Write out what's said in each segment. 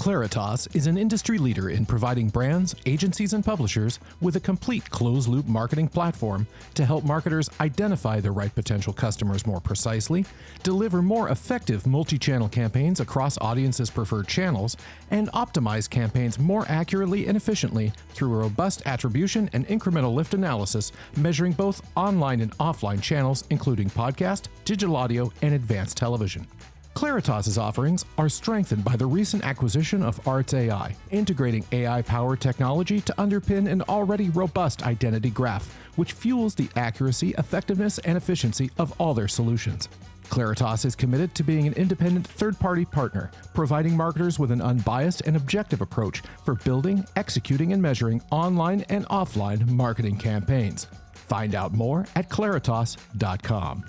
Claritas is an industry leader in providing brands, agencies, and publishers with a complete closed loop marketing platform to help marketers identify the right potential customers more precisely, deliver more effective multi channel campaigns across audiences' preferred channels, and optimize campaigns more accurately and efficiently through robust attribution and incremental lift analysis measuring both online and offline channels, including podcast, digital audio, and advanced television. Claritas's offerings are strengthened by the recent acquisition of Arts AI, integrating AI powered technology to underpin an already robust identity graph, which fuels the accuracy, effectiveness, and efficiency of all their solutions. Claritas is committed to being an independent third party partner, providing marketers with an unbiased and objective approach for building, executing, and measuring online and offline marketing campaigns. Find out more at claritas.com.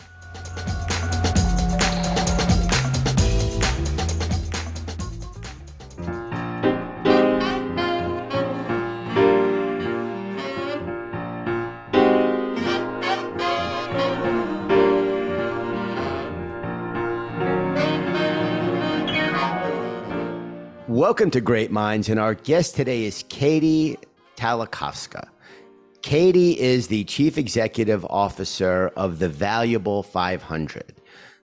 Welcome to Great Minds, and our guest today is Katy Talikowska. Katy is the Chief Executive Officer of the Valuable 500.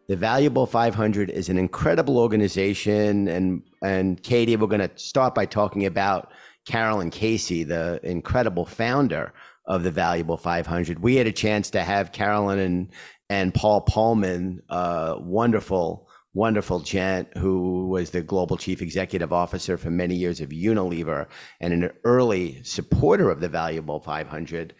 The Valuable 500 is an incredible organization, and and Katy, we're going to start by talking about Carolyn Casey, the incredible founder of the Valuable 500. We had a chance to have Carolyn and and Paul Polman, uh, wonderful wonderful gent who was the global chief executive officer for many years of Unilever and an early supporter of the Valuable 500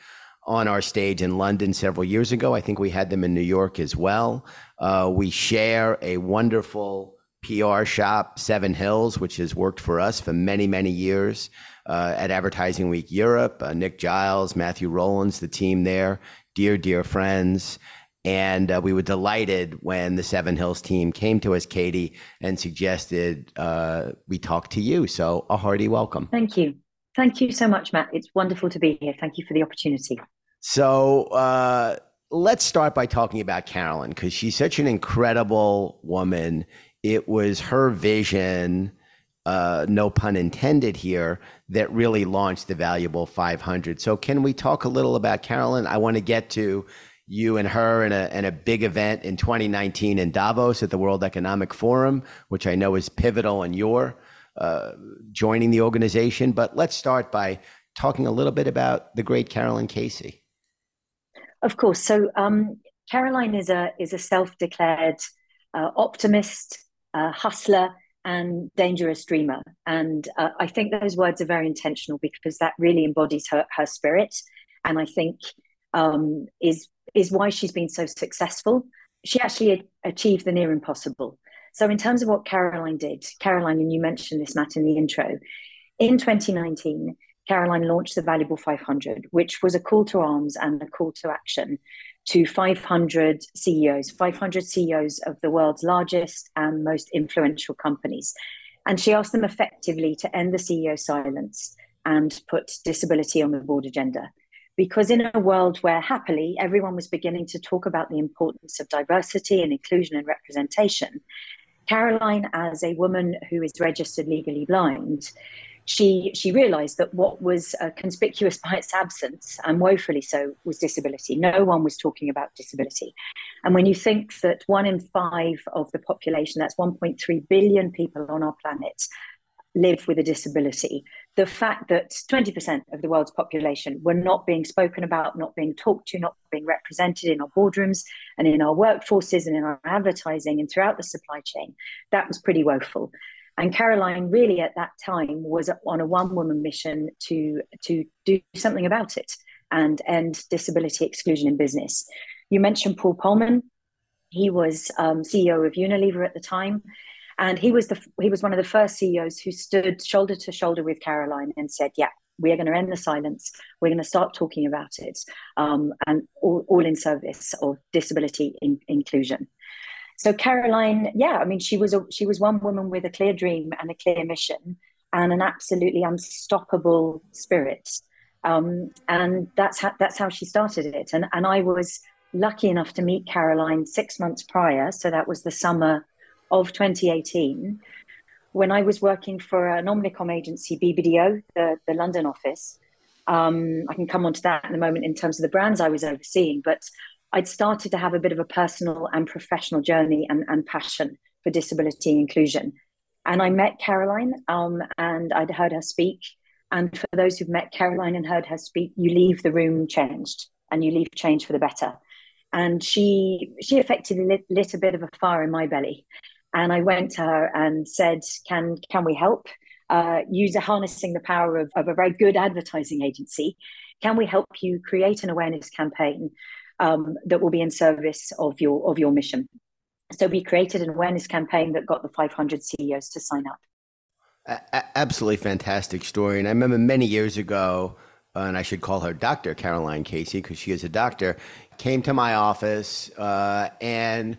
on our stage in London several years ago. I think we had them in New York as well. Uh, we share a wonderful PR shop, Seven Hills, which has worked for us for many, many years uh, at Advertising Week Europe. Uh, Nick Giles, Matthew Rowlands, the team there, dear, dear friends. And uh, we were delighted when the Seven Hills team came to us, Katy, and suggested uh, we talk to you. So a hearty welcome. Thank you. Thank you so much, Matt. It's wonderful to be here. Thank you for the opportunity. So uh, let's start by talking about Carolyn because she's such an incredible woman. It was her vision, uh, no pun intended here, that really launched the Valuable 500. So, can we talk a little about Carolyn? I want to get to you and her in a, in a big event in 2019 in Davos at the World Economic Forum, which I know is pivotal in your uh, joining the organization. But let's start by talking a little bit about the great Carolyn Casey. Of course. So um, Caroline is a is a self-declared uh, optimist, uh, hustler, and dangerous dreamer. And uh, I think those words are very intentional because that really embodies her her spirit, and I think um, is is why she's been so successful. She actually achieved the near impossible. So, in terms of what Caroline did, Caroline, and you mentioned this, Matt, in the intro, in 2019, Caroline launched the Valuable 500, which was a call to arms and a call to action to 500 CEOs, 500 CEOs of the world's largest and most influential companies. And she asked them effectively to end the CEO silence and put disability on the board agenda because in a world where happily everyone was beginning to talk about the importance of diversity and inclusion and representation, Caroline, as a woman who is registered legally blind, she she realized that what was uh, conspicuous by its absence and woefully so was disability no one was talking about disability and when you think that one in five of the population that's 1.3 billion people on our planet live with a disability. The fact that 20% of the world's population were not being spoken about, not being talked to, not being represented in our boardrooms and in our workforces and in our advertising and throughout the supply chain, that was pretty woeful. And Caroline really at that time was on a one woman mission to, to do something about it and end disability exclusion in business. You mentioned Paul Polman. He was um, CEO of Unilever at the time. And he was the he was one of the first CEOs who stood shoulder to shoulder with Caroline and said, "Yeah, we are going to end the silence. We're going to start talking about it, um, and all, all, in service of disability in, inclusion." So Caroline, yeah, I mean, she was a, she was one woman with a clear dream and a clear mission, and an absolutely unstoppable spirit. Um, and that's how that's how she started it. And and I was lucky enough to meet Caroline six months prior, so that was the summer of 2018 when I was working for an Omnicom agency, BBDO, the, the London office. Um, I can come on to that in a moment in terms of the brands I was overseeing, but I'd started to have a bit of a personal and professional journey and, and passion for disability inclusion. And I met Caroline um, and I'd heard her speak. And for those who've met Caroline and heard her speak, you leave the room changed and you leave change for the better. And she she effectively lit, lit a bit of a fire in my belly. And I went to her and said, Can can we help? Uh, user harnessing the power of, of a very good advertising agency. Can we help you create an awareness campaign um, that will be in service of your of your mission? So we created an awareness campaign that got the 500 CEOs to sign up. A- absolutely fantastic story. And I remember many years ago, uh, and I should call her Dr. Caroline Casey because she is a doctor, came to my office uh, and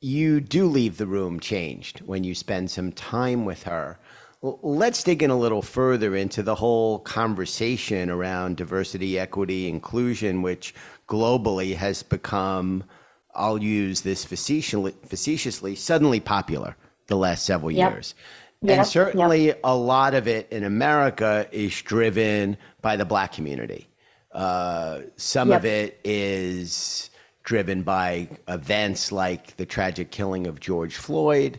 you do leave the room changed when you spend some time with her. Let's dig in a little further into the whole conversation around diversity, equity, inclusion, which globally has become I'll use this facetiously, facetiously suddenly popular the last several yep. years. Yep. And certainly yep. a lot of it in America is driven by the black community. Uh, some of it is driven by events like the tragic killing of George Floyd.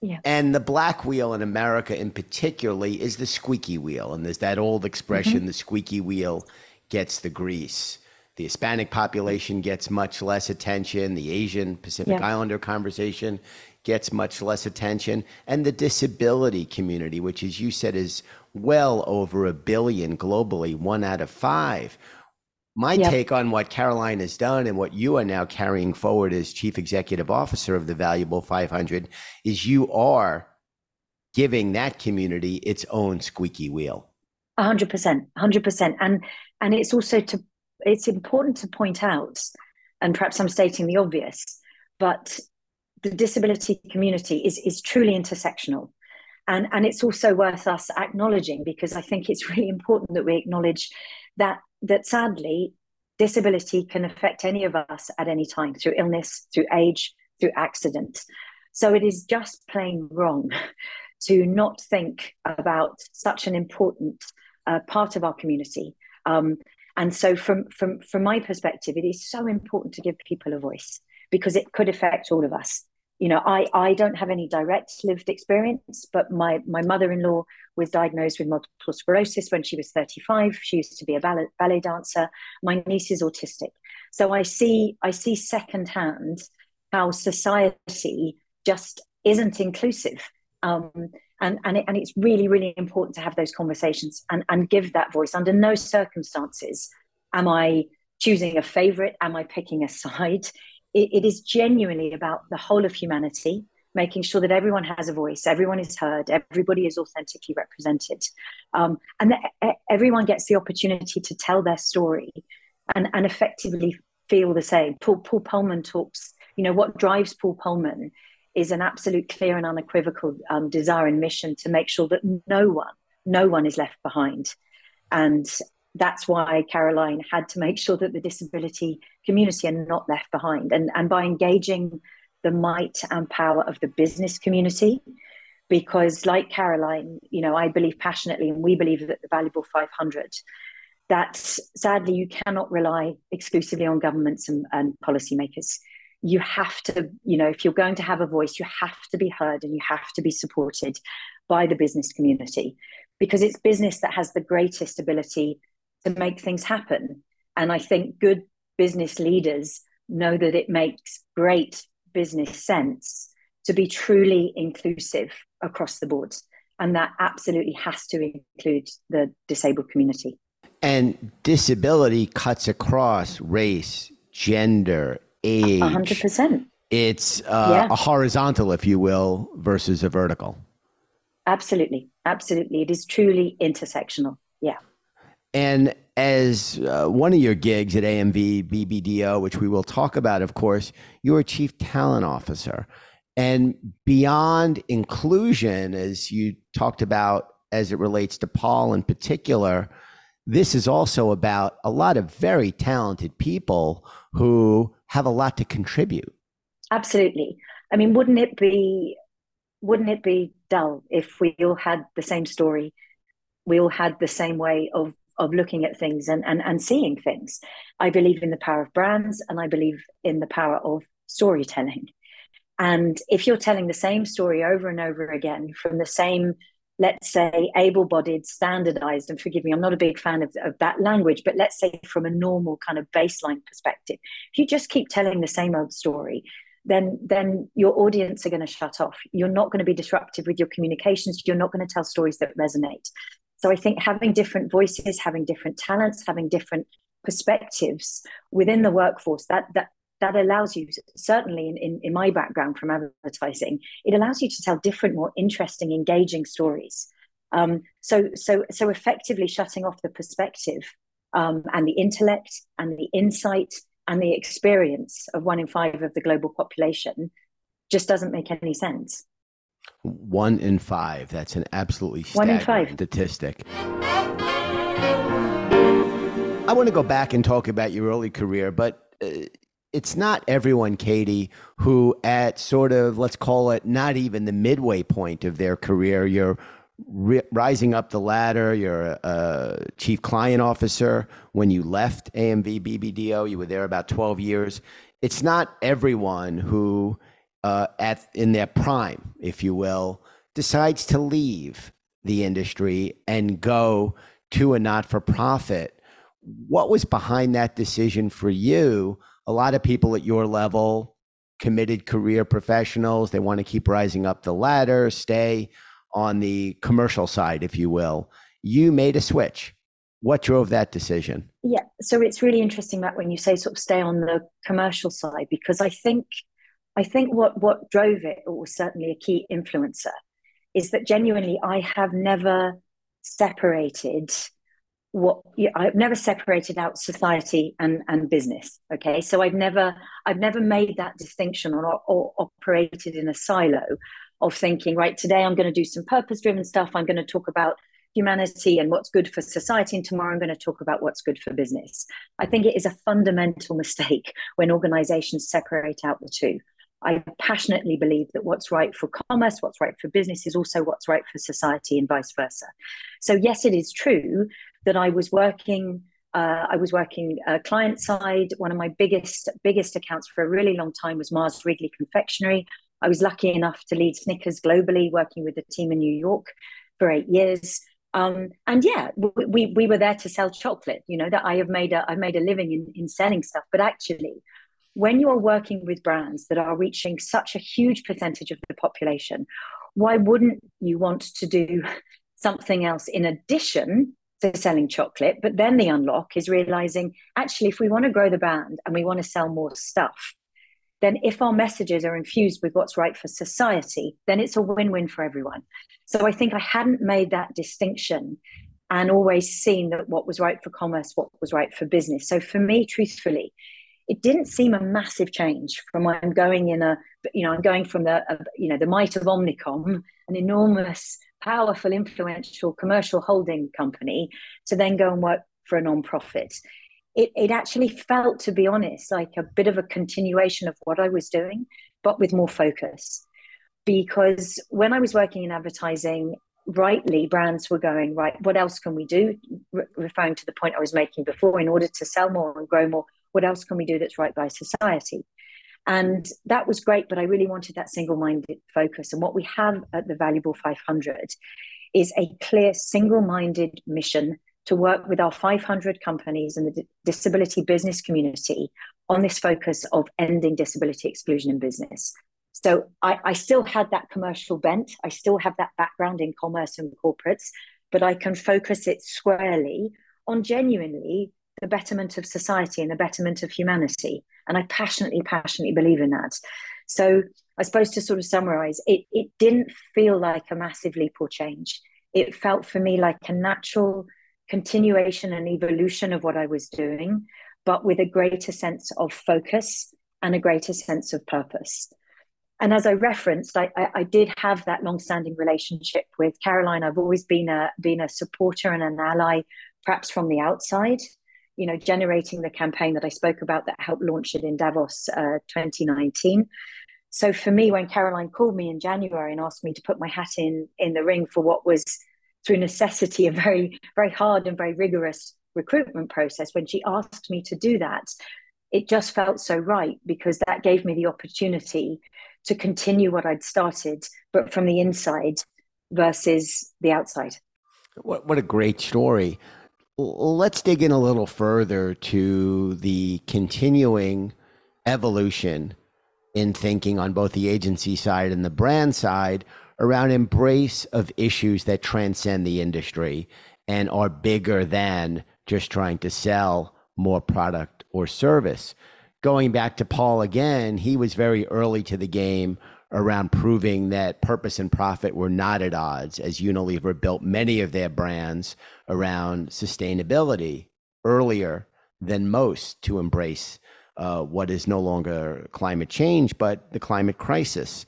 Yeah. And the black wheel in America, in particularly, is the squeaky wheel. And there's that old expression: mm-hmm. "The squeaky wheel gets the grease." The Hispanic population gets much less attention. The Asian Pacific yeah. Islander conversation gets much less attention. And the disability community, which, as you said, is well over a billion globally, one out of five. My yep. take on what Caroline has done and what you are now carrying forward as chief executive officer of the Valuable 500 is you are giving that community its own squeaky wheel. 100%, 100%. And and it's also to it's important to point out, and perhaps I'm stating the obvious, but the disability community is, is truly intersectional. And, and it's also worth us acknowledging because I think it's really important that we acknowledge that that sadly disability can affect any of us at any time through illness, through age, through accident. So it is just plain wrong to not think about such an important uh, part of our community um, and so, from from from my perspective, it is so important to give people a voice because it could affect all of us. You know, I I don't have any direct lived experience, but my my mother in law was diagnosed with multiple sclerosis when she was 35. She used to be a ballet, ballet dancer. My niece is autistic, so I see I see secondhand how society just isn't inclusive. Um, and and, it, and it's really really important to have those conversations and and give that voice under no circumstances am i choosing a favorite am i picking a side it, it is genuinely about the whole of humanity making sure that everyone has a voice everyone is heard everybody is authentically represented um, and that everyone gets the opportunity to tell their story and, and effectively feel the same paul, paul polman talks you know what drives paul Polman is an absolute clear and unequivocal um, desire and mission to make sure that no one, no one is left behind. And that's why Caroline had to make sure that the disability community are not left behind. And, and by engaging the might and power of the business community, because like Caroline, you know, I believe passionately, and we believe that the valuable 500, that sadly you cannot rely exclusively on governments and, and policymakers you have to, you know, if you're going to have a voice, you have to be heard and you have to be supported by the business community because it's business that has the greatest ability to make things happen. And I think good business leaders know that it makes great business sense to be truly inclusive across the board. And that absolutely has to include the disabled community. And disability cuts across race, gender, age. 100%. It's uh, yeah. a horizontal, if you will, versus a vertical. Absolutely. Absolutely. It is truly intersectional. Yeah. And as uh, one of your gigs at AMV BBDO, which we will talk about, of course, you're a chief talent officer. And beyond inclusion, as you talked about as it relates to Paul in particular, this is also about a lot of very talented people who have a lot to contribute. Absolutely. I mean, wouldn't it be wouldn't it be dull if we all had the same story? We all had the same way of of looking at things and, and, and seeing things. I believe in the power of brands and I believe in the power of storytelling. And if you're telling the same story over and over again from the same, let's say, able bodied, standardized, and forgive me, I'm not a big fan of, of that language, but let's say from a normal kind of baseline perspective, if you just keep telling the same old story, then then your audience are going to shut off you're not going to be disruptive with your communications you're not going to tell stories that resonate so i think having different voices having different talents having different perspectives within the workforce that that that allows you certainly in, in, in my background from advertising it allows you to tell different more interesting engaging stories um, so so so effectively shutting off the perspective um, and the intellect and the insight and the experience of one in five of the global population just doesn't make any sense. One in five. That's an absolutely one in five. statistic. I want to go back and talk about your early career, but uh, it's not everyone, Katy, who at sort of, let's call it, not even the midway point of their career, you're ri- rising up the ladder. You're a, a, chief client officer. When you left AMV BBDO, you were there about 12 years. It's not everyone who, uh, at in their prime, if you will, decides to leave the industry and go to a not for profit. What was behind that decision for you? A lot of people at your level, committed career professionals, they want to keep rising up the ladder, stay on the commercial side, if you will. You made a switch. What drove that decision? Yeah, so it's really interesting that when you say sort of stay on the commercial side, because I think I think what what drove it, or was certainly a key influencer, is that genuinely I have never separated what I've never separated out society and, and business. Okay, so I've never I've never made that distinction or, or operated in a silo of thinking, right, today I'm going to do some purpose driven stuff. I'm going to talk about humanity and what's good for society. And tomorrow I'm going to talk about what's good for business. I think it is a fundamental mistake when organizations separate out the two. I passionately believe that what's right for commerce, what's right for business is also what's right for society and vice versa. So, yes, it is true that I was working. Uh, I was working uh, client side. One of my biggest biggest accounts for a really long time was Mars Wrigley Confectionery. I was lucky enough to lead Snickers globally, working with the team in New York for eight years. Um, and yeah, we, we were there to sell chocolate. You know that I have made a I've made a living in, in selling stuff. But actually, when you are working with brands that are reaching such a huge percentage of the population, why wouldn't you want to do something else in addition to selling chocolate? But then the unlock is realizing actually, if we want to grow the brand and we want to sell more stuff, then if our messages are infused with what's right for society, then it's a win win for everyone. So I think I hadn't made that distinction and always seen that what was right for commerce, what was right for business. So for me, truthfully, it didn't seem a massive change from when I'm going in a, you know, I'm going from the, a, you know, the might of Omnicom, an enormous, powerful, influential commercial holding company, to then go and work for a non-profit it, it actually felt, to be honest, like a bit of a continuation of what I was doing, but with more focus. Because when I was working in advertising, rightly brands were going right what else can we do Re- referring to the point i was making before in order to sell more and grow more what else can we do that's right by society and mm. that was great but i really wanted that single-minded focus and what we have at the valuable 500 is a clear single-minded mission to work with our 500 companies and the disability business community on this focus of ending disability exclusion in business. So I, I, still had that commercial bent. I still have that background in commerce and corporates, but I can focus it squarely on genuinely the betterment of society and the betterment of humanity. And I passionately, passionately believe in that. So I suppose to sort of summarize, it, it didn't feel like a massive leap or change. It felt for me like a natural continuation and evolution of what I was doing, but with a greater sense of focus and a greater sense of purpose. And as I referenced, I, I, I did have that long-standing relationship with Caroline. I've always been a been a supporter and an ally, perhaps from the outside. You know, generating the campaign that I spoke about that helped launch it in Davos uh, 2019. So for me, when Caroline called me in January and asked me to put my hat in in the ring for what was through necessity a very very hard and very rigorous recruitment process, when she asked me to do that, it just felt so right because that gave me the opportunity to continue what I'd started, but from the inside versus the outside. What, what a great story. Let's dig in a little further to the continuing evolution in thinking on both the agency side and the brand side around embrace of issues that transcend the industry and are bigger than just trying to sell more product or service. Going back to Paul again, he was very early to the game around proving that purpose and profit were not at odds as Unilever built many of their brands around sustainability earlier than most to embrace uh, what is no longer climate change, but the climate crisis.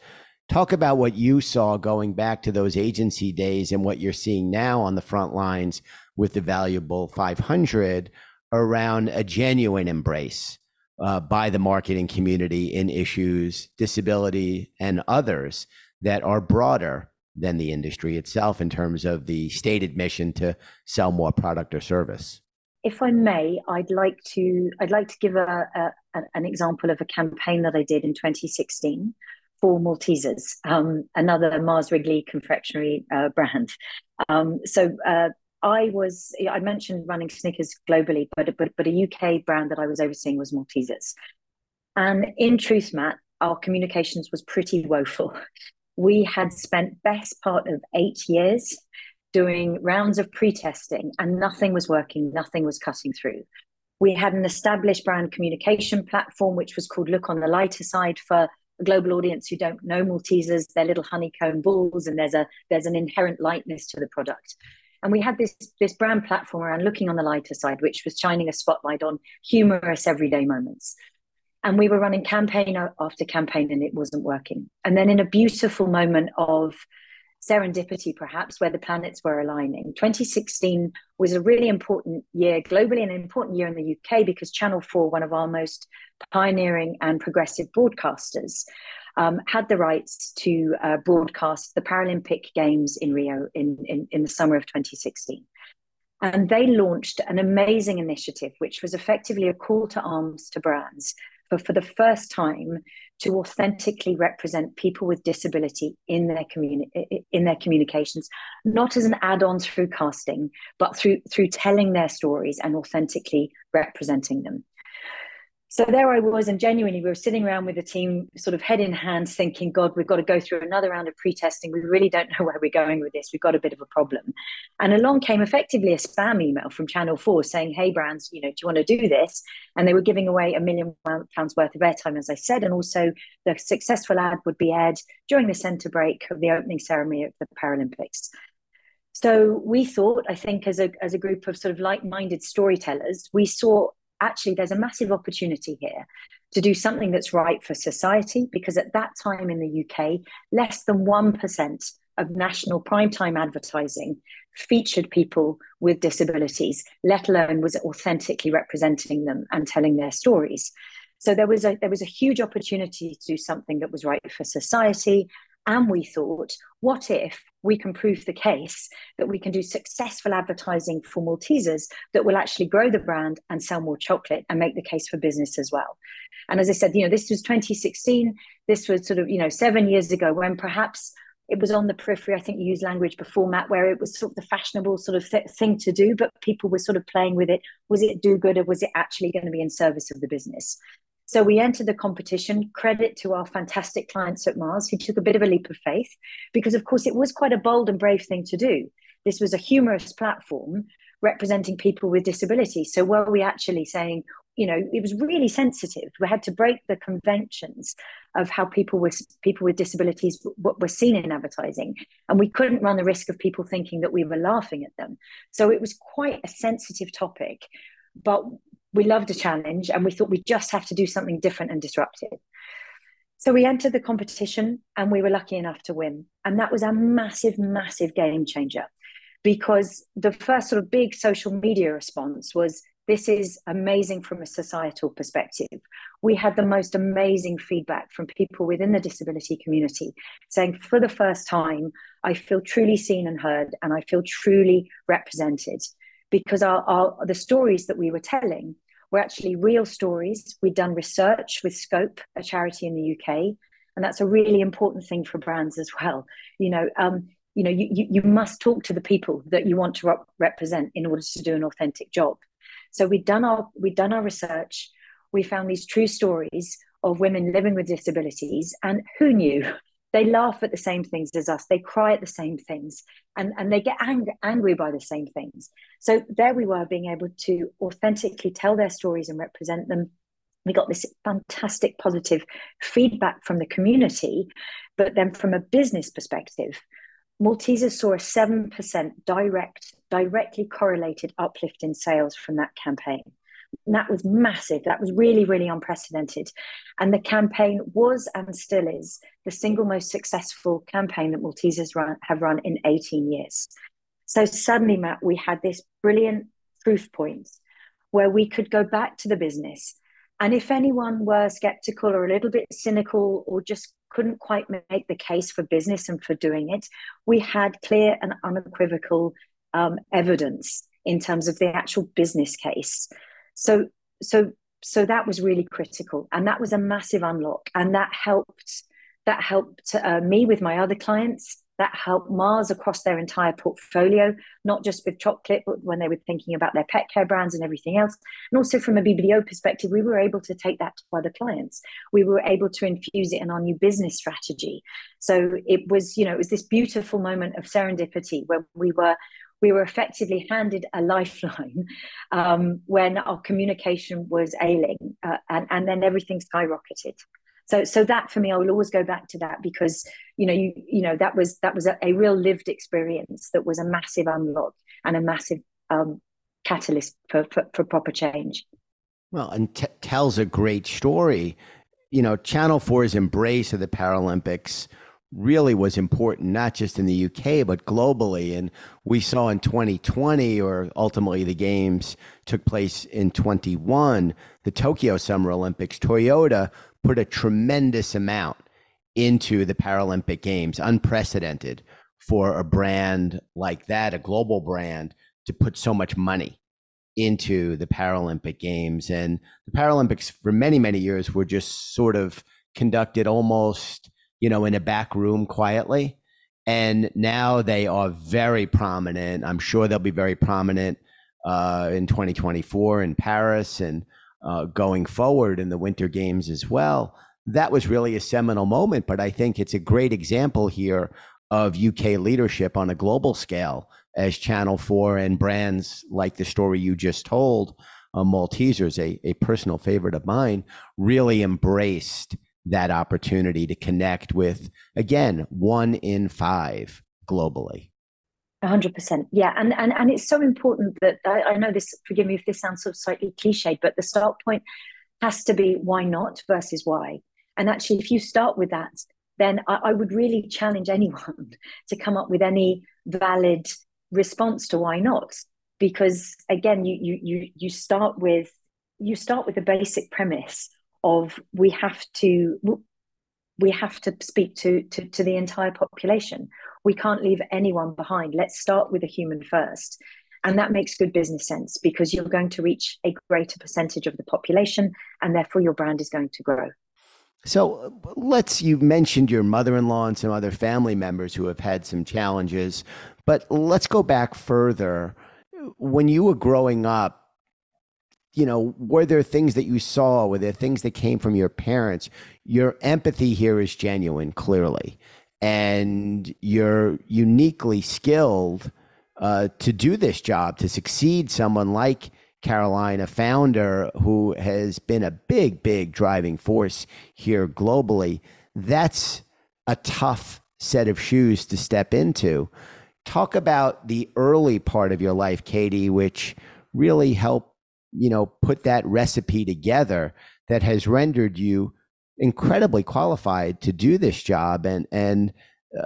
Talk about what you saw going back to those agency days and what you're seeing now on the front lines with the valuable 500 around a genuine embrace uh, by the marketing community in issues, disability, and others that are broader than the industry itself in terms of the stated mission to sell more product or service. If I may, I'd like to I'd like to give a, a an example of a campaign that I did in 2016 for Maltesers, um, another Mars Wrigley confectionery uh, brand. Um, so uh, I was I mentioned running Snickers globally, but but but a UK brand that I was overseeing was Maltesers. And in truth, Matt, our communications was pretty woeful. We had spent best part of eight years doing rounds of pre-testing and nothing was working, nothing was cutting through. We had an established brand communication platform, which was called Look on the Lighter Side for a global audience who don't know Maltesers. They're little honeycomb balls, and there's a there's an inherent lightness to the product. And we had this this brand platform around looking on the lighter side, which was shining a spotlight on humorous everyday moments. And we were running campaign after campaign, and it wasn't working. And then, in a beautiful moment of serendipity, perhaps, where the planets were aligning, 2016 was a really important year globally and an important year in the UK because Channel 4, one of our most pioneering and progressive broadcasters, um, had the rights to uh, broadcast the Paralympic Games in Rio in, in, in the summer of 2016. And they launched an amazing initiative, which was effectively a call to arms to brands for, for the first time to authentically represent people with disability in their communi- in their communications, not as an add-on through casting, but through through telling their stories and authentically representing them. So there I was, and genuinely, we were sitting around with the team, sort of head in hand, thinking, God, we've got to go through another round of pre testing. We really don't know where we're going with this. We've got a bit of a problem. And along came effectively a spam email from Channel 4 saying, Hey, brands, you know, do you want to do this? And they were giving away a million pounds worth of airtime, as I said. And also, the successful ad would be aired during the centre break of the opening ceremony of the Paralympics. So we thought, I think, as a as a group of sort of like-minded storytellers, we saw actually there's a massive opportunity here to do something that's right for society because at that time in the UK, less than 1% of national primetime advertising featured people with disabilities, let alone was authentically representing them and telling their stories. So there was a there was a huge opportunity to do something that was right for society and we thought, what if we can prove the case that we can do successful advertising for Maltesers that will actually grow the brand and sell more chocolate and make the case for business as well? And as I said, you know, this was 2016. This was sort of, you know, seven years ago when perhaps it was on the periphery. I think you used language before, Matt, where it was sort of the fashionable sort of th- thing to do, but people were sort of playing with it. Was it do good or was it actually going to be in service of the business? So we entered the competition. Credit to our fantastic clients at Mars who took a bit of a leap of faith because, of course, it was quite a bold and brave thing to do. This was a humorous platform representing people with disabilities. So were we actually saying, you know, it was really sensitive. We had to break the conventions of how people with people with disabilities were seen in advertising, and we couldn't run the risk of people thinking that we were laughing at them. So it was quite a sensitive topic, but we loved a challenge and we thought we just have to do something different and disruptive. So we entered the competition and we were lucky enough to win. And that was a massive, massive game changer because the first sort of big social media response was this is amazing from a societal perspective. We had the most amazing feedback from people within the disability community saying, for the first time, I feel truly seen and heard, and I feel truly represented because our, our the stories that we were telling were actually real stories. We'd done research with Scope, a charity in the UK, and that's a really important thing for brands as well. You know, um, you know, you, you, you must talk to the people that you want to rep- represent in order to do an authentic job. So we'd done our we'd done our research. We found these true stories of women living with disabilities, and who knew? They laugh at the same things as us. They cry at the same things, and and they get ang- angry by the same things. So there we were, being able to authentically tell their stories and represent them. We got this fantastic positive feedback from the community, but then from a business perspective, Maltesers saw a 7% direct, directly correlated uplift in sales from that campaign. And that was massive. That was really, really unprecedented. And the campaign was and still is the single most successful campaign that Maltesers run, have run in 18 years. So suddenly, Matt, we had this brilliant proof point where we could go back to the business. And if anyone were skeptical or a little bit cynical or just couldn't quite make the case for business and for doing it, we had clear and unequivocal um, evidence in terms of the actual business case. So, so, so that was really critical, and that was a massive unlock, and that helped. That helped uh, me with my other clients that helped Mars across their entire portfolio, not just with chocolate, but when they were thinking about their pet care brands and everything else. And also from a BBDO perspective, we were able to take that to other clients. We were able to infuse it in our new business strategy. So it was, you know, it was this beautiful moment of serendipity where we were we were effectively handed a lifeline um, when our communication was ailing, uh, and, and then everything skyrocketed. So so that for me i will always go back to that because you know you you know that was that was a, a real lived experience that was a massive unlock and a massive um, catalyst for, for, for proper change. Well and t- tells a great story. You know channel 4's embrace of the paralympics really was important not just in the UK but globally and we saw in 2020 or ultimately the games took place in 21 the Tokyo Summer Olympics Toyota put a tremendous amount into the Paralympic Games, unprecedented for a brand like that, a global brand, to put so much money into the Paralympic Games. And the Paralympics for many, many years were just sort of conducted almost, you know, in a back room quietly. And now they are very prominent. I'm sure they'll be very prominent uh, in 2024 in Paris and uh, going forward in the Winter Games as well. That was really a seminal moment, but I think it's a great example here of UK leadership on a global scale as Channel 4 and brands like the story you just told, uh, Maltesers, a, a personal favorite of mine, really embraced that opportunity to connect with, again, one in five globally hundred percent. Yeah. And, and, and it's so important that I, I, know this, forgive me if this sounds sort of slightly cliched, but the start point has to be why not versus why. And actually, if you start with that, then I, I would really challenge anyone to come up with any valid response to why not. Because again, you you you you start with you start with the basic premise of we have to we have to speak to, to, to the entire population we can't leave anyone behind. Let's start with a human first. And that makes good business sense because you're going to reach a greater percentage of the population and therefore your brand is going to grow. So let's, you mentioned your mother in law and some other family members who have had some challenges, but let's go back further. When you were growing up, you know, were there things that you saw? Were there things that came from your parents? Your empathy here is genuine, clearly and you're uniquely skilled uh, to do this job, to succeed someone like Caroline, a founder who has been a big, big driving force here globally, that's a tough set of shoes to step into. Talk about the early part of your life, Katy, which really helped, you know, put that recipe together that has rendered you incredibly qualified to do this job and and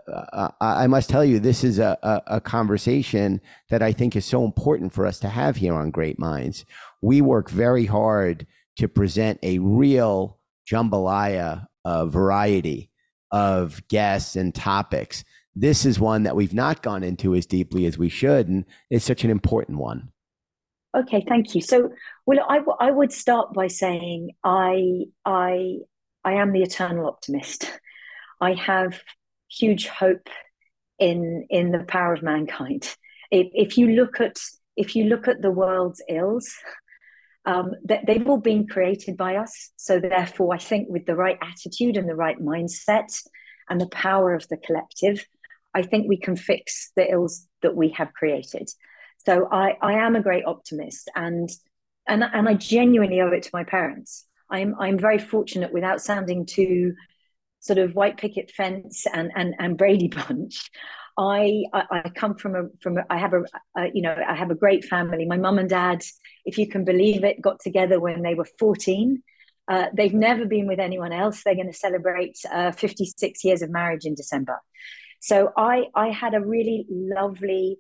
uh, I must tell you, this is a, a, a, conversation that I think is so important for us to have here on Great Minds. We work very hard to present a real jambalaya uh, variety of guests and topics. This is one that we've not gone into as deeply as we should, and it's such an important one. Okay, thank you. So, well, I, I would start by saying I I I am the eternal optimist. I have huge hope in in the power of mankind. If, if you look at if you look at the world's ills, um, they've all been created by us. So therefore, I think with the right attitude and the right mindset and the power of the collective, I think we can fix the ills that we have created. So I, I am a great optimist, and and and I genuinely owe it to my parents. I'm I'm very fortunate, without sounding too sort of white picket fence and and and Brady Bunch. I, I, I come from a from a, I have a, a you know I have a great family. My mum and dad, if you can believe it, got together when they were fourteen. Uh, they've never been with anyone else. They're going to celebrate uh, 56 years of marriage in December. So I I had a really lovely,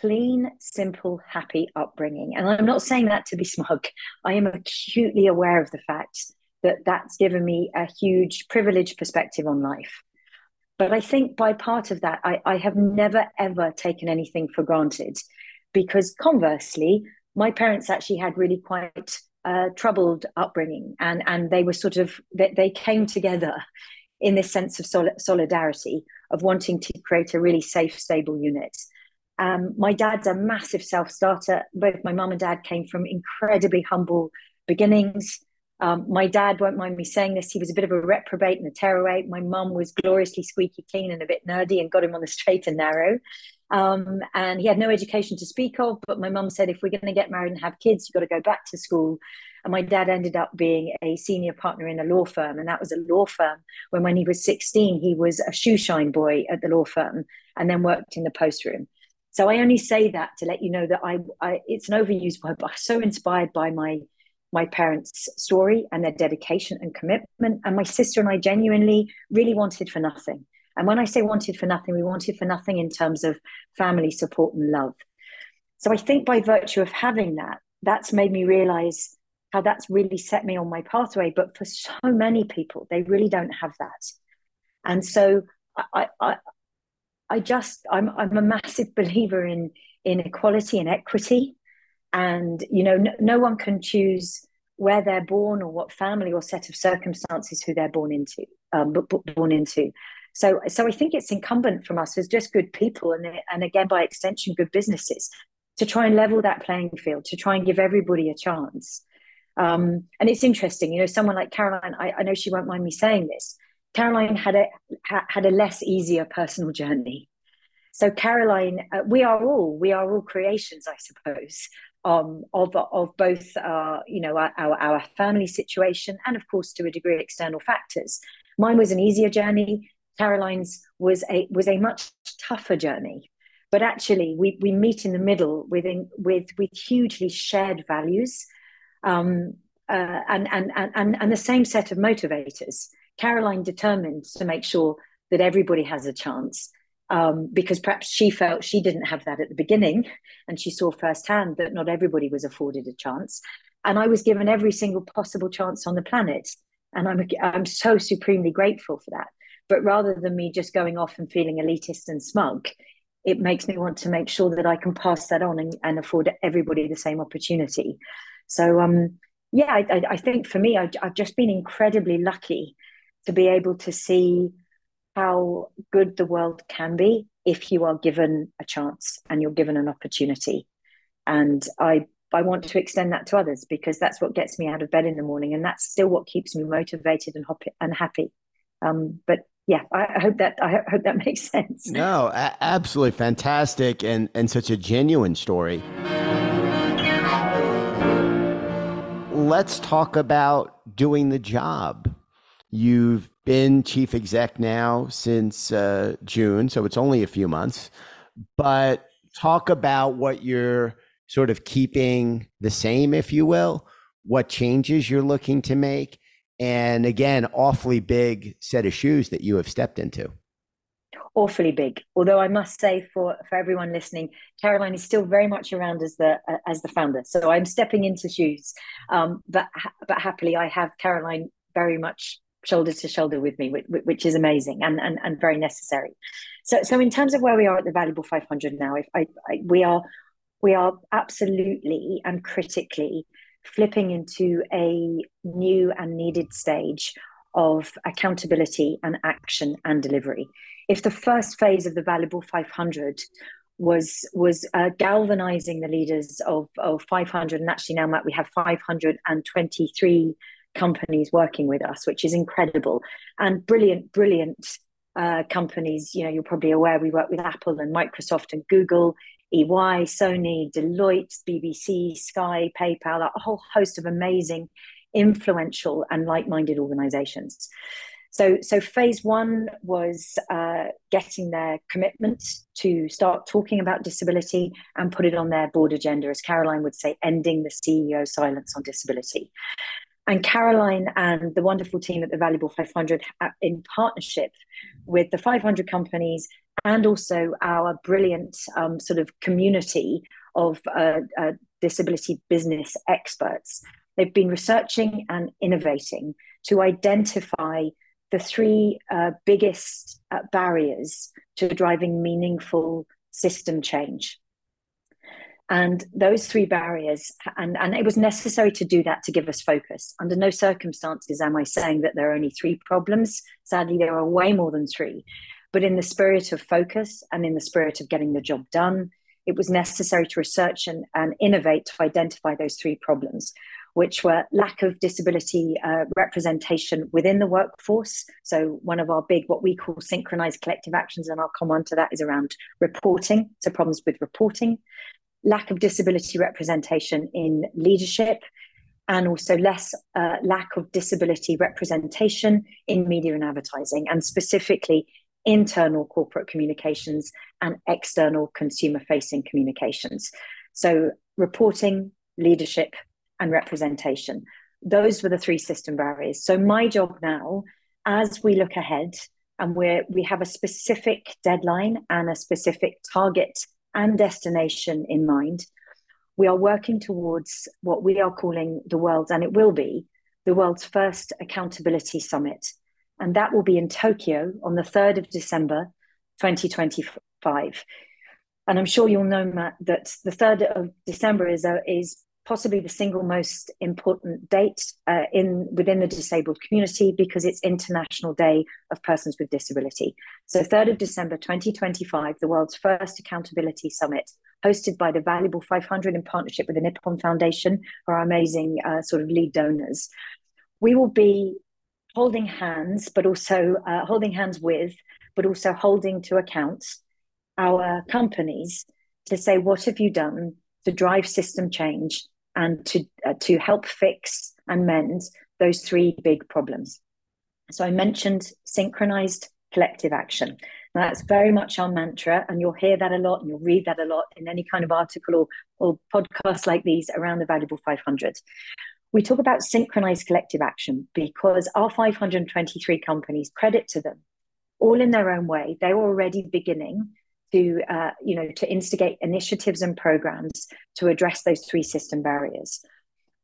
clean, simple, happy upbringing. And I'm not saying that to be smug. I am acutely aware of the fact that that's given me a huge privileged perspective on life. But I think by part of that, I, I have never ever taken anything for granted because conversely, my parents actually had really quite troubled upbringing and, and they were sort of, they, they came together in this sense of sol- solidarity of wanting to create a really safe, stable unit. Um, my dad's a massive self starter. Both my mum and dad came from incredibly humble beginnings. Um, my dad won't mind me saying this. He was a bit of a reprobate and a tearaway. My mum was gloriously squeaky clean and a bit nerdy and got him on the straight and narrow. Um, and he had no education to speak of. But my mum said, if we're going to get married and have kids, you've got to go back to school. And my dad ended up being a senior partner in a law firm. And that was a law firm when, when he was 16, he was a shoe shine boy at the law firm and then worked in the post room. So I only say that to let you know that I, I it's an overused word, but I'm so inspired by my my parents' story and their dedication and commitment. And my sister and I genuinely really wanted for nothing. And when I say wanted for nothing, we wanted for nothing in terms of family support and love. So I think by virtue of having that, that's made me realize how that's really set me on my pathway. But for so many people, they really don't have that. And so I, I, I just, I'm, I'm a massive believer in, in equality and equity. And you know no, no one can choose where they're born or what family or set of circumstances who they're born into um, born into. So so i think it's incumbent from us as just good people and and again by extension good businesses to try and level that playing field to try and give everybody a chance. Um, and it's interesting you know someone like caroline I, I know she won't mind me saying this caroline had a had a less easier personal journey. So caroline uh, we are all we are all creations i suppose um, of, of both uh, you know our, our family situation and of course to a degree external factors. Mine was an easier journey. Caroline's was a was a much tougher journey. But actually we we meet in the middle within with with hugely shared values um, uh, and, and and and the same set of motivators caroline determined to make sure that everybody has a chance um, because perhaps she felt she didn't have that at the beginning and she saw firsthand that not everybody was afforded a chance. And i was given every single possible chance on the planet and i'm i'm so supremely grateful for that. But rather than me just going off and feeling elitist and smug it makes me want to make sure that i can pass that on and, and afford everybody the same opportunity. So um yeah i, I think for me I, i've just been incredibly lucky to be able to see how good the world can be if you are given a chance and you're given an opportunity. And I I want to extend that to others because that's what gets me out of bed in the morning, and that's still what keeps me motivated and happy. And happy. Um, but yeah, I, I, hope that I hope that makes sense. No, a- absolutely fantastic, and and such a genuine story. Let's talk about doing the job. You've been chief exec now since uh, June, so it's only a few months. But talk about what you're sort of keeping the same, if you will, what changes you're looking to make, and again, awfully big set of shoes that you have stepped into. awfully big. Although I must say, for for everyone listening, Caroline is still very much around as the as the founder. So I'm stepping into shoes, um, but but happily I have Caroline very much shoulder to shoulder with me, which, which is amazing and, and and very necessary. So so in terms of where we are at the Valuable 500 now, if I, I we are we are absolutely and critically flipping into a new and needed stage of accountability and action and delivery. If the first phase of the Valuable 500 was was uh, galvanizing the leaders of, of 500 and actually now Matt we have 523 companies working with us which is incredible and brilliant brilliant uh, companies you know you're probably aware we work with Apple and Microsoft and Google EY, Sony, Deloitte, BBC, Sky, PayPal, a whole host of amazing, influential, and like minded organizations. So, so phase one was uh, getting their commitment to start talking about disability and put it on their board agenda, as Caroline would say, ending the CEO silence on disability. And Caroline and the wonderful team at the Valuable 500, in partnership with the 500 companies and also our brilliant um, sort of community of uh, uh, disability business experts. They've been researching and innovating to identify the three uh, biggest uh, barriers to driving meaningful system change. And those three barriers, and, and it was necessary to do that to give us focus. Under no circumstances am I saying that there are only three problems. Sadly, there are way more than three. But in the spirit of focus and in the spirit of getting the job done, it was necessary to research and, and innovate to identify those three problems, which were lack of disability uh, representation within the workforce. So, one of our big, what we call synchronized collective actions, and I'll come on to that, is around reporting. So, problems with reporting, lack of disability representation in leadership, and also less uh, lack of disability representation in media and advertising, and specifically internal corporate communications and external consumer facing communications. So, reporting, leadership, and representation. Those were the three system barriers. So, my job now, as we look ahead, and we we have a specific deadline and a specific target and destination in mind, we are working towards what we are calling the world's, and it will be the world's first accountability summit and that will be in Tokyo on the 3rd of December 2025. And I'm sure you'll know, Matt, that the 3rd of December is, a, is possibly the single most important date uh, in within the disabled community because it's International Day of Persons with Disability. So 3rd of December 2025, the world's first accountability summit hosted by the Valuable 500 in partnership with the Nippon Foundation, our amazing uh, sort of lead donors. We will be holding hands, but also uh, holding hands with, but also holding to account our companies to say, what have you done to drive system change and to uh, to help fix and mend those three big problems? So I mentioned synchronized collective action. Now, that's very much our mantra, and you'll hear that a lot, and you'll read that a lot in any kind of article or, or podcast like these around the Valuable 500 we talk about synchronized collective action because our 523 companies, credit to them, all in their own way, they're already beginning to, uh, you know, to instigate initiatives and programs to address those three system barriers.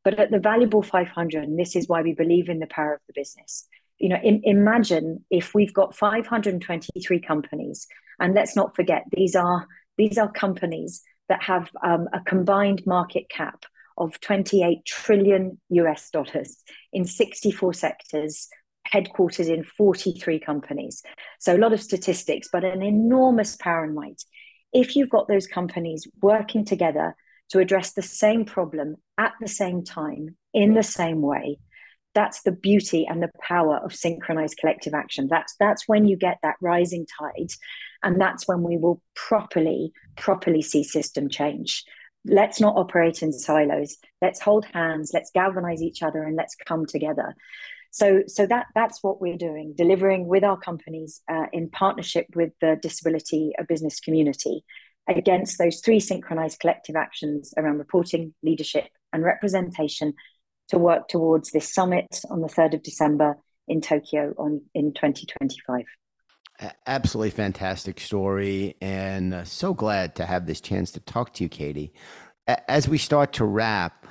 But at the valuable 500, and this is why we believe in the power of the business. You know, in, imagine if we've got 523 companies, and let's not forget these are these are companies that have um, a combined market cap of 28 trillion US dollars in 64 sectors, headquartered in 43 companies. So, a lot of statistics, but an enormous power and might. If you've got those companies working together to address the same problem at the same time, in the same way, that's the beauty and the power of synchronized collective action. That's that's when you get that rising tide, and that's when we will properly, properly see system change let's not operate in silos let's hold hands let's galvanize each other and let's come together so so that that's what we're doing delivering with our companies uh, in partnership with the disability business community against those three synchronized collective actions around reporting leadership and representation to work towards this summit on the 3rd of december in tokyo on in 2025 Absolutely fantastic story, and uh, so glad to have this chance to talk to you, Katy. As we start to wrap,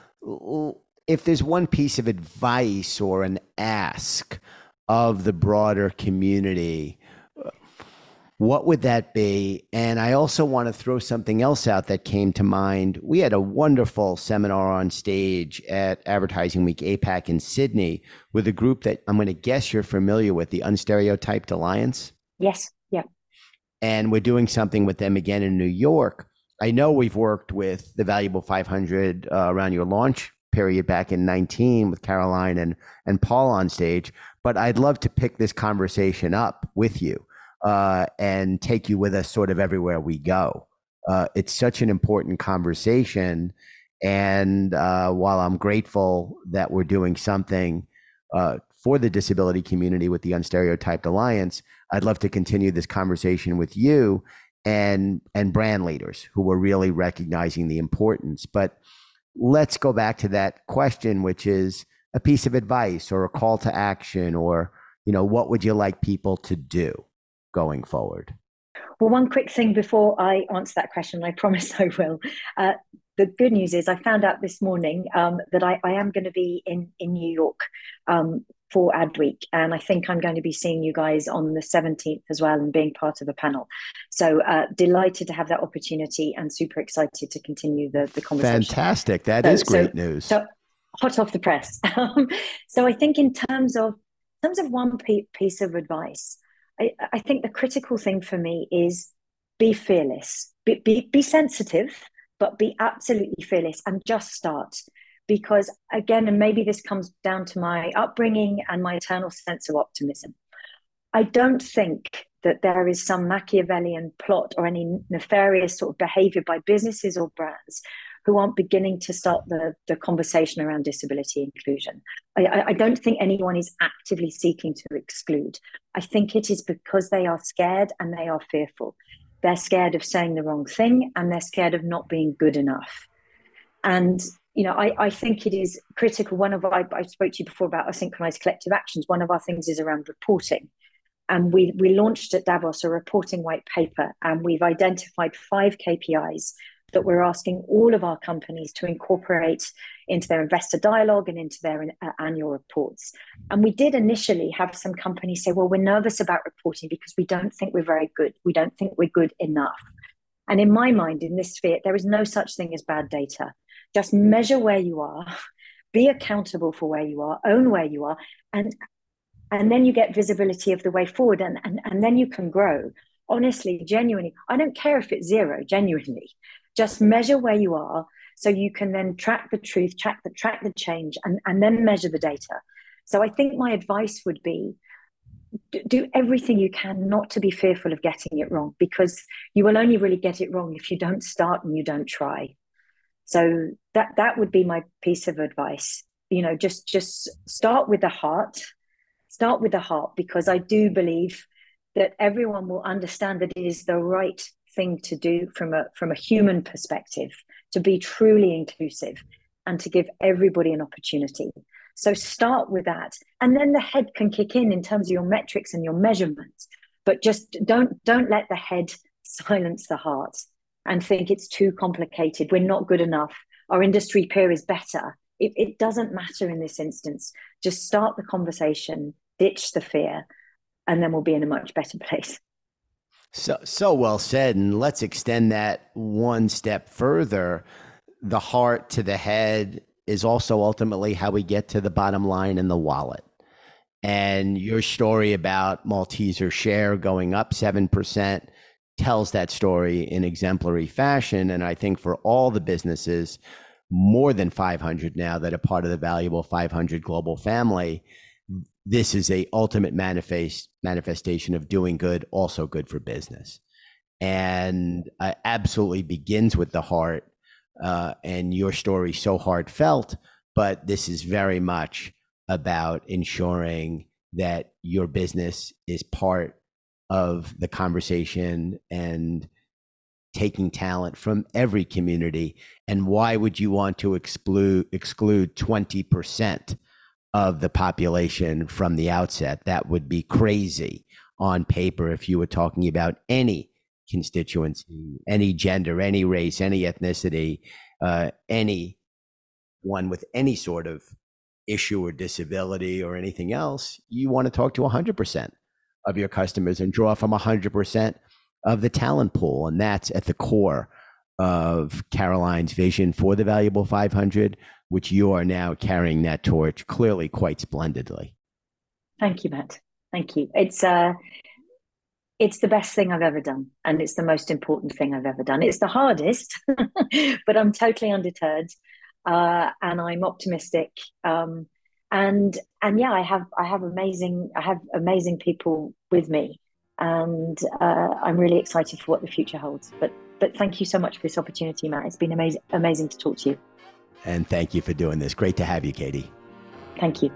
if there's one piece of advice or an ask of the broader community, what would that be? And I also want to throw something else out that came to mind. We had a wonderful seminar on stage at Advertising Week APAC in Sydney with a group that I'm going to guess you're familiar with, the Unstereotype Alliance. Yes. Yeah. And we're doing something with them again in New York. I know we've worked with the Valuable 500 uh, around your launch period back in 19 with Caroline and, and Paul on stage, but I'd love to pick this conversation up with you uh, and take you with us sort of everywhere we go. Uh, it's such an important conversation. And uh, while I'm grateful that we're doing something uh, for the disability community with the Unstereotype Alliance, I'd love to continue this conversation with you and and brand leaders who are really recognizing the importance. But let's go back to that question, which is a piece of advice or a call to action, or you know, what would you like people to do? going forward? Well, one quick thing before I answer that question, I promise I will. Uh, the good news is I found out this morning um, that I, I, am going to be in, in New York um, for Adweek. And I think I'm going to be seeing you guys on the 17th as well and being part of a panel. So uh, delighted to have that opportunity and super excited to continue the, the conversation. Fantastic. That so, is great so, news. So hot off the press. so I think in terms of in terms of one piece of advice, I, I think the critical thing for me is be fearless, be, be, be sensitive, but be absolutely fearless and just start. Because again, and maybe this comes down to my upbringing and my eternal sense of optimism. I don't think that there is some Machiavellian plot or any nefarious sort of behavior by businesses or brands who aren't beginning to start the, the conversation around disability inclusion. I, I don't think anyone is actively seeking to exclude. I think it is because they are scared and they are fearful. They're scared of saying the wrong thing and they're scared of not being good enough. And you know, I, I think it is critical. One of I, I spoke to you before about our synchronized collective actions. One of our things is around reporting and we, we launched at Davos a reporting white paper, and we've identified five KPIs that we're asking all of our companies to incorporate into their investor dialogue and into their uh, annual reports. And we did initially have some companies say, well, we're nervous about reporting because we don't think we're very good. We don't think we're good enough. And in my mind, in this sphere, there is no such thing as bad data. Just measure where you are, be accountable for where you are, own where you are, and and then you get visibility of the way forward and, and, and then you can grow honestly genuinely i don't care if it's zero genuinely just measure where you are so you can then track the truth, track the track the change, and, and then measure the data. So I think my advice would be do everything you can not to be fearful of getting it wrong because you will only really get it wrong if you don't start and you don't try. So that that would be my piece of advice. You know, just just start with the heart. Start with the heart because I do believe that everyone will understand that it is the right thing to do from a from a human perspective to be truly inclusive and to give everybody an opportunity so start with that and then the head can kick in in terms of your metrics and your measurements but just don't don't let the head silence the heart and think it's too complicated. We're not good enough. Our industry peer is better. It, it doesn't matter in this instance. Just start the conversation ditch the fear and then we'll be in a much better place. So so well said, and let's extend that one step further. The heart to the head is also ultimately how we get to the bottom line in the wallet. And your story about Malteser share going up seven percent tells that story in exemplary fashion. And I think for all the businesses, more than 500 now that are part of the valuable 500 global family, this is a ultimate manifest manifestation of doing good, also good for business, and uh, absolutely begins with the heart. Uh, and your story so heartfelt, but this is very much about ensuring that your business is part of the conversation and taking talent from every community. And why would you want to exclude exclude twenty percent? of the population from the outset. That would be crazy on paper if you were talking about any constituency, any gender, any race, any ethnicity, uh, any one with any sort of issue or disability or anything else, you want to talk to 100% of your customers and draw from 100% of the talent pool. And that's at the core of Caroline's vision for the Valuable 500, which you are now carrying that torch clearly quite splendidly. Thank you, Matt. Thank you. It's uh, it's the best thing I've ever done, and it's the most important thing I've ever done. It's the hardest, but I'm totally undeterred, uh, and I'm optimistic. Um, and and yeah, I have I have amazing I have amazing people with me, and uh, I'm really excited for what the future holds. But but thank you so much for this opportunity, Matt. It's been amazing amazing to talk to you. And thank you for doing this. Great to have you, Katy. Thank you.